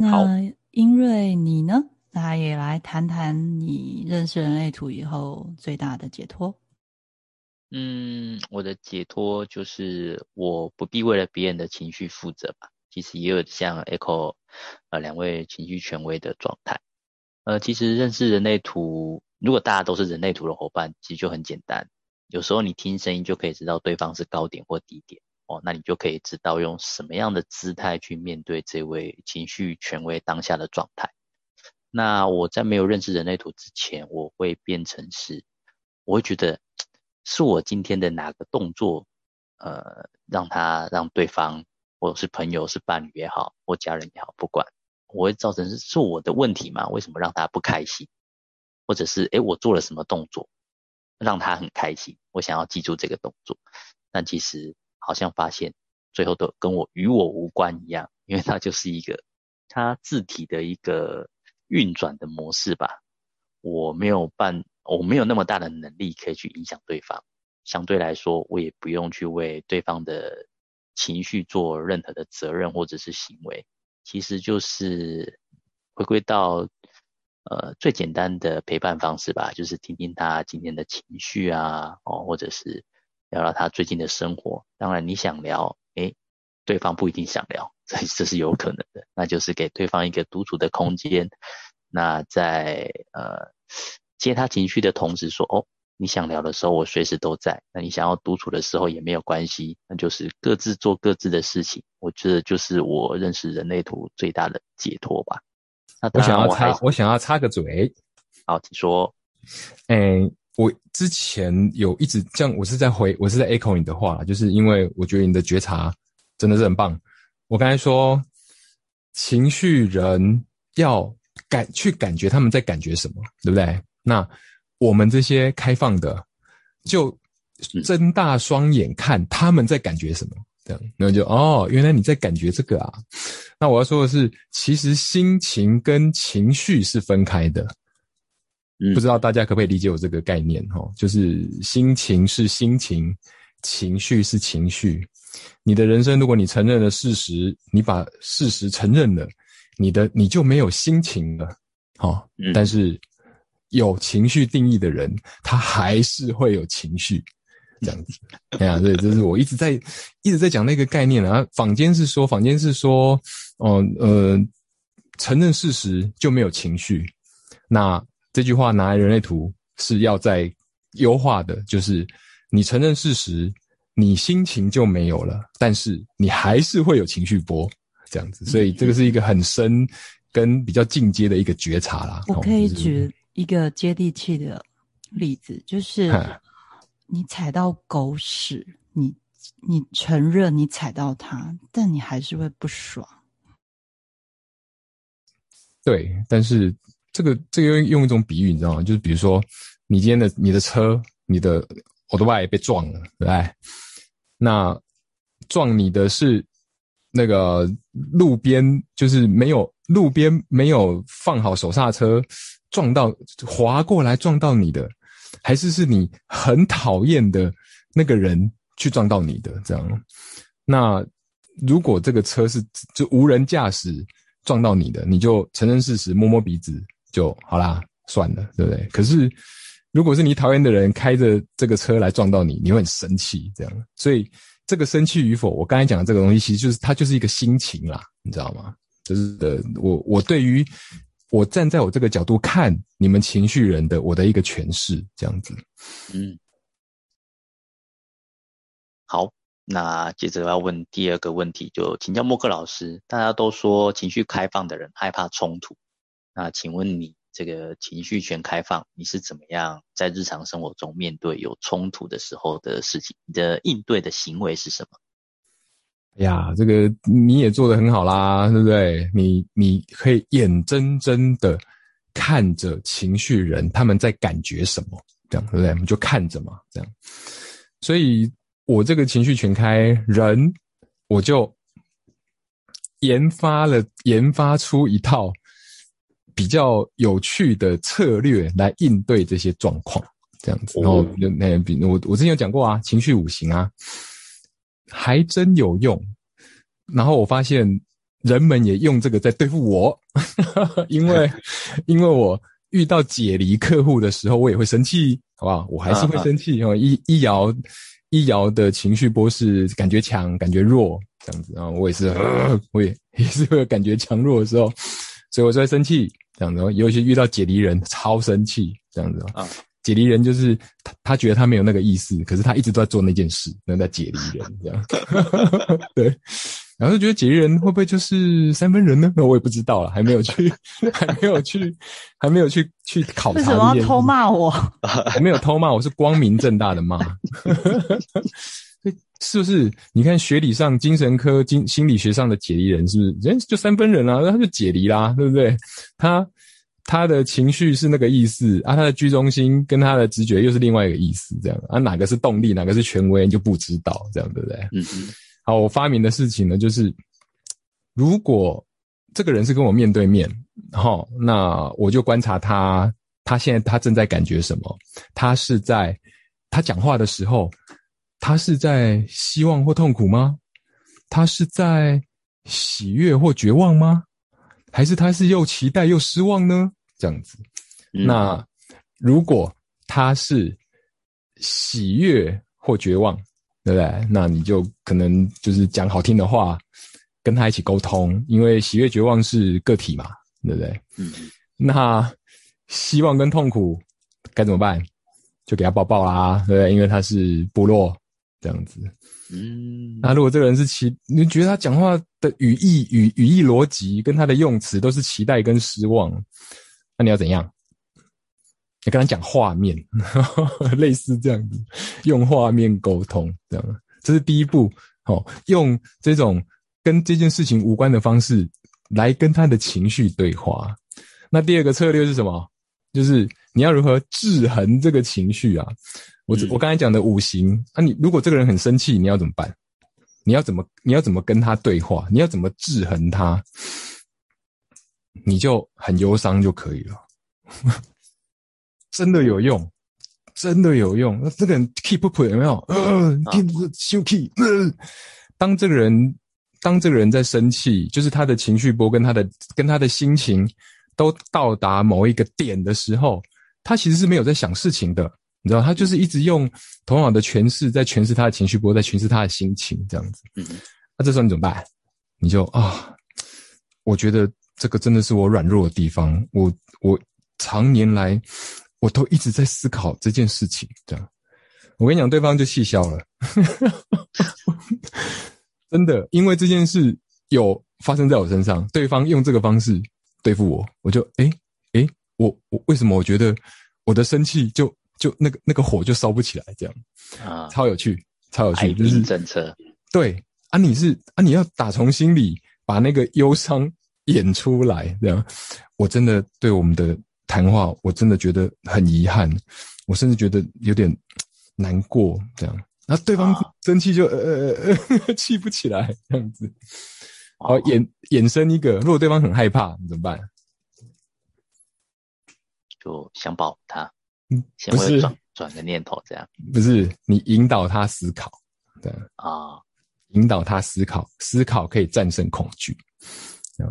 那英瑞你呢？那也来谈谈你认识人类图以后最大的解脱。嗯，我的解脱就是我不必为了别人的情绪负责吧。其实也有像 Echo 呃两位情绪权威的状态。呃，其实认识人类图，如果大家都是人类图的伙伴，其实就很简单。有时候你听声音就可以知道对方是高点或低点哦，那你就可以知道用什么样的姿态去面对这位情绪权威当下的状态。那我在没有认识人类图之前，我会变成是，我会觉得。是我今天的哪个动作，呃，让他让对方，或者是朋友、是伴侣也好，或家人也好，不管，我会造成是是我的问题嘛？为什么让他不开心？或者是诶，我做了什么动作让他很开心？我想要记住这个动作，但其实好像发现最后都跟我与我无关一样，因为它就是一个它字体的一个运转的模式吧，我没有办。我没有那么大的能力可以去影响对方，相对来说，我也不用去为对方的情绪做任何的责任或者是行为，其实就是回归到呃最简单的陪伴方式吧，就是听听他今天的情绪啊，哦，或者是聊聊他最近的生活。当然你想聊，诶，对方不一定想聊，这这是有可能的，那就是给对方一个独处的空间。那在呃。接他情绪的同时说：“哦，你想聊的时候，我随时都在。那你想要独处的时候也没有关系，那就是各自做各自的事情。我觉得就是我认识人类图最大的解脱吧。那我想要插，我想要插个嘴。好，请说。嗯，我之前有一直这样，我是在回，我是在 echo 你的话，就是因为我觉得你的觉察真的是很棒。我刚才说，情绪人要感去感觉他们在感觉什么，对不对？”那我们这些开放的，就睁大双眼看他们在感觉什么，这样，那就哦，原来你在感觉这个啊。那我要说的是，其实心情跟情绪是分开的，不知道大家可不可以理解我这个概念哈？就是心情是心情，情绪是情绪。你的人生，如果你承认了事实，你把事实承认了，你的你就没有心情了，好，但是。有情绪定义的人，他还是会有情绪，这样子。哎呀，对，这是我一直在一直在讲那个概念啊。坊间是说，坊间是说，哦，呃，承认事实就没有情绪。那这句话拿来人类图是要在优化的，就是你承认事实，你心情就没有了，但是你还是会有情绪波，这样子。所以这个是一个很深跟比较进阶的一个觉察啦。我可以举。一个接地气的例子，就是你踩到狗屎，你你承认你踩到它，但你还是会不爽。对，但是这个这个用用一种比喻，你知道吗？就是比如说，你今天的你的车，你的我的外被撞了，对不对？那撞你的是那个路边，就是没有路边没有放好手刹车。撞到滑过来撞到你的，还是是你很讨厌的那个人去撞到你的这样？那如果这个车是就无人驾驶撞到你的，你就承认事实，摸摸鼻子就好啦，算了，对不对？可是如果是你讨厌的人开着这个车来撞到你，你会很生气，这样。所以这个生气与否，我刚才讲的这个东西，其实就是它就是一个心情啦，你知道吗？就是的，我我对于。我站在我这个角度看你们情绪人的我的一个诠释，这样子。嗯，好，那接着要问第二个问题，就请教莫克老师。大家都说情绪开放的人害怕冲突，那请问你这个情绪全开放，你是怎么样在日常生活中面对有冲突的时候的事情？你的应对的行为是什么？哎呀，这个你也做得很好啦，对不对？你你可以眼睁睁的看着情绪人他们在感觉什么，这样对不对？我们就看着嘛，这样。所以我这个情绪全开人，我就研发了研发出一套比较有趣的策略来应对这些状况，这样子。然后那比我我之前有讲过啊，情绪五行啊。还真有用，然后我发现人们也用这个在对付我，因为因为我遇到解离客户的时候，我也会生气，好不好？我还是会生气哦。一一摇一摇的情绪波是感觉强，感觉弱这样子啊，我也是，我也也是会感觉强弱的时候，所以我就会生气这样子。尤其遇到解离人，超生气这样子啊。解离人就是他，他觉得他没有那个意思，可是他一直都在做那件事，那在解离人这样。对。然后就觉得解离人会不会就是三分人呢？那 我也不知道了，还没有去，还没有去，还没有去去考察。为什么要偷骂我？还没有偷骂，我是光明正大的骂。是不是？你看学理上、精神科、精心理学上的解离人，是不是人就三分人啊？那他就解离啦，对不对？他他的情绪是那个意思啊，他的居中心跟他的直觉又是另外一个意思，这样啊，哪个是动力，哪个是权威，就不知道，这样对不对？嗯嗯。好，我发明的事情呢，就是如果这个人是跟我面对面，好，那我就观察他，他现在他正在感觉什么？他是在他讲话的时候，他是在希望或痛苦吗？他是在喜悦或绝望吗？还是他是又期待又失望呢？这样子，那如果他是喜悦或绝望？对不对？那你就可能就是讲好听的话，跟他一起沟通，因为喜悦、绝望是个体嘛，对不对？嗯。那希望跟痛苦该怎么办？就给他抱抱啦，对不对？因为他是部落这样子。嗯。那如果这个人是期，你觉得他讲话的语义、语语义逻辑跟他的用词都是期待跟失望，那你要怎样？你跟他讲画面，类似这样子，用画面沟通，这样，这是第一步。哦，用这种跟这件事情无关的方式来跟他的情绪对话。那第二个策略是什么？就是你要如何制衡这个情绪啊？我我刚才讲的五行，那你如果这个人很生气，你要怎么办？你要怎么你要怎么跟他对话？你要怎么制衡他？你就很忧伤就可以了。真的有用，真的有用。那这个人 keep up 有没有？呃，keep 休 keep。当这个人，当这个人在生气，就是他的情绪波跟他的跟他的心情都到达某一个点的时候，他其实是没有在想事情的，你知道，他就是一直用头脑的诠释在诠释他的情绪波，在诠释他的心情，这样子。嗯。那这时候你怎么办？你就啊，我觉得这个真的是我软弱的地方。我我常年来。我都一直在思考这件事情，这样，我跟你讲，对方就气消了，真的，因为这件事有发生在我身上，对方用这个方式对付我，我就诶诶，我我为什么我觉得我的生气就就那个那个火就烧不起来，这样啊，超有趣，超有趣，就是政策，对啊，你是啊，你要打从心里把那个忧伤演出来，这样，我真的对我们的。谈话我真的觉得很遗憾，我甚至觉得有点难过。这样，那对方生气就呃呃呃气不起来，这样子。好，衍衍生一个，如果对方很害怕，你怎么办？就想保护他，嗯，先会转转个念头，这样。不是你引导他思考，对啊，引导他思考，思考可以战胜恐惧。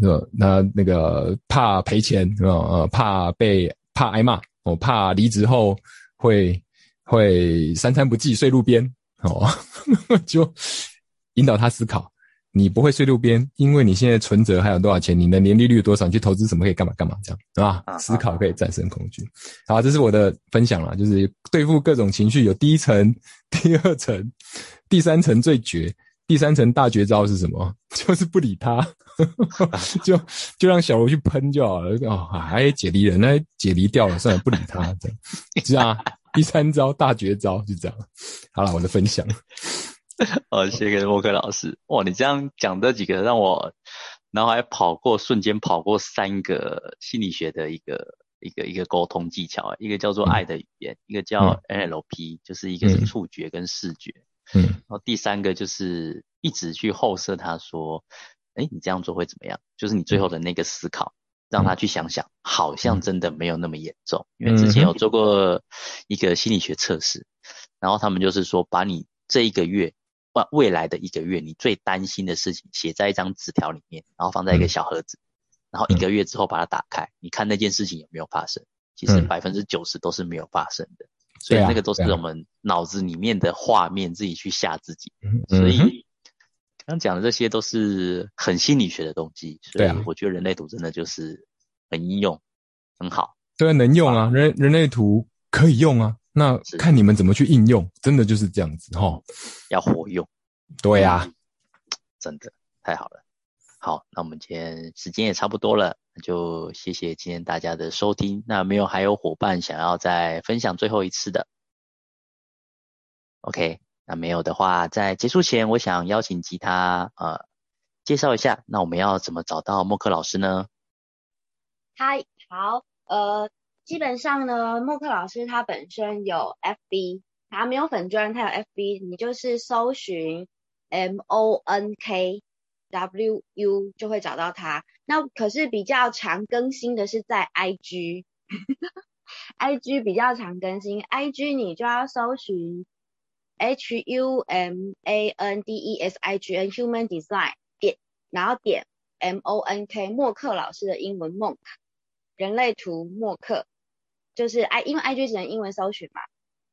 那那那个怕赔钱？呃，怕被怕挨骂，我怕离职后会会三餐不继睡路边哦，就引导他思考。你不会睡路边，因为你现在存折还有多少钱？你的年利率多少？你去投资什么可以干嘛干嘛？这样是吧？思考可以战胜恐惧。好，这是我的分享了，就是对付各种情绪有第一层、第二层、第三层最绝。第三层大绝招是什么？就是不理他。就就让小罗去喷就好了哦，哎解离人，那解离掉了，算了，不理他，这样，是啊，第三招大绝招就这样。好了，我的分享。哦，谢谢莫克老师。哇，你这样讲这几个，让我脑海跑过，瞬间跑过三个心理学的一个一个一个沟通技巧，一个叫做爱的语言，一个叫 NLP，就是一个是触觉跟视觉，嗯，然后第三个就是一直去后设他说。哎，你这样做会怎么样？就是你最后的那个思考，让他去想想，好像真的没有那么严重。因为之前有做过一个心理学测试，然后他们就是说，把你这一个月未未来的一个月你最担心的事情写在一张纸条里面，然后放在一个小盒子，然后一个月之后把它打开，你看那件事情有没有发生？其实百分之九十都是没有发生的，所以那个都是我们脑子里面的画面，自己去吓自己。所以刚讲的这些都是很心理学的东西，所以我觉得人类图真的就是很应用，很好。对，能用啊，人人类图可以用啊。那看你们怎么去应用，真的就是这样子哈。要活用，对呀，真的太好了。好，那我们今天时间也差不多了，那就谢谢今天大家的收听。那没有还有伙伴想要再分享最后一次的？OK，那没有的话，在结束前，我想邀请吉他呃介绍一下，那我们要怎么找到默克老师呢？嗨，好，呃。基本上呢，默克老师他本身有 FB，他没有粉砖，他有 FB，你就是搜寻 M O N K W U 就会找到他。那可是比较常更新的是在 IG，IG 比较常更新，IG 你就要搜寻 H U M A N D E S I G N Human Design 点，然后点 M O N K 默克老师的英文 Monk 人类图默克。就是 i，因为 i g 只能英文搜寻嘛，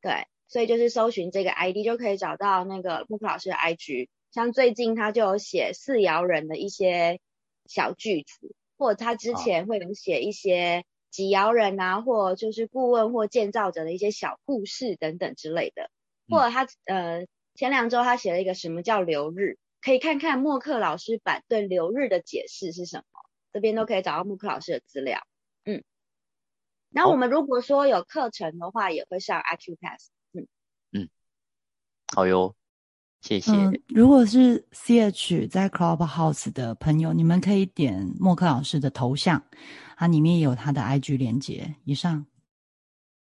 对，所以就是搜寻这个 i d 就可以找到那个木克老师的 i g。像最近他就有写四爻人的一些小句子，或者他之前会有写一些几爻人啊，或就是顾问或建造者的一些小故事等等之类的。或者他呃前两周他写了一个什么叫流日，可以看看默克老师版对流日的解释是什么，这边都可以找到默克老师的资料。那我们如果说有课程的话，也会上 IQPass。嗯嗯，好哟，谢谢。如果是 CH 在 Clubhouse 的朋友，你们可以点默克老师的头像，它里面有他的 IG 连接。以上。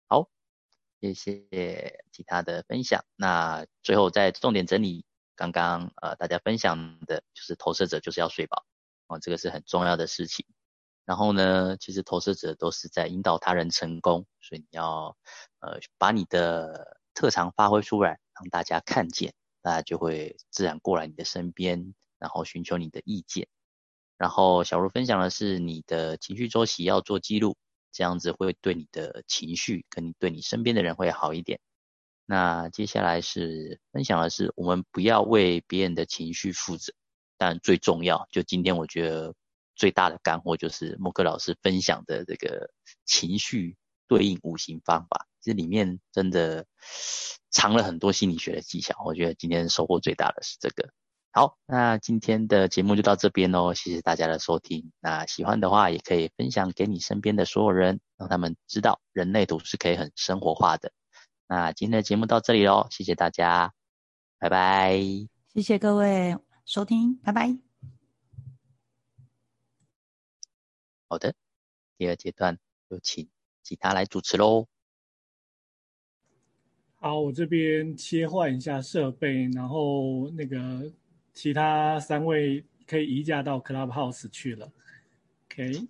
好，谢谢其他的分享。那最后再重点整理刚刚呃大家分享的，就是投射者就是要睡饱哦，这个是很重要的事情。然后呢，其实投射者都是在引导他人成功，所以你要呃把你的特长发挥出来，让大家看见，大家就会自然过来你的身边，然后寻求你的意见。然后小茹分享的是你的情绪周期要做记录，这样子会对你的情绪跟你对你身边的人会好一点。那接下来是分享的是我们不要为别人的情绪负责，但最重要就今天我觉得。最大的干货就是莫克老师分享的这个情绪对应五行方法，这里面真的藏了很多心理学的技巧。我觉得今天收获最大的是这个。好，那今天的节目就到这边哦，谢谢大家的收听。那喜欢的话也可以分享给你身边的所有人，让他们知道人类图是可以很生活化的。那今天的节目到这里喽，谢谢大家，拜拜。谢谢各位收听，拜拜。好的，第二阶段有请其他来主持喽。好，我这边切换一下设备，然后那个其他三位可以移驾到 Clubhouse 去了。OK。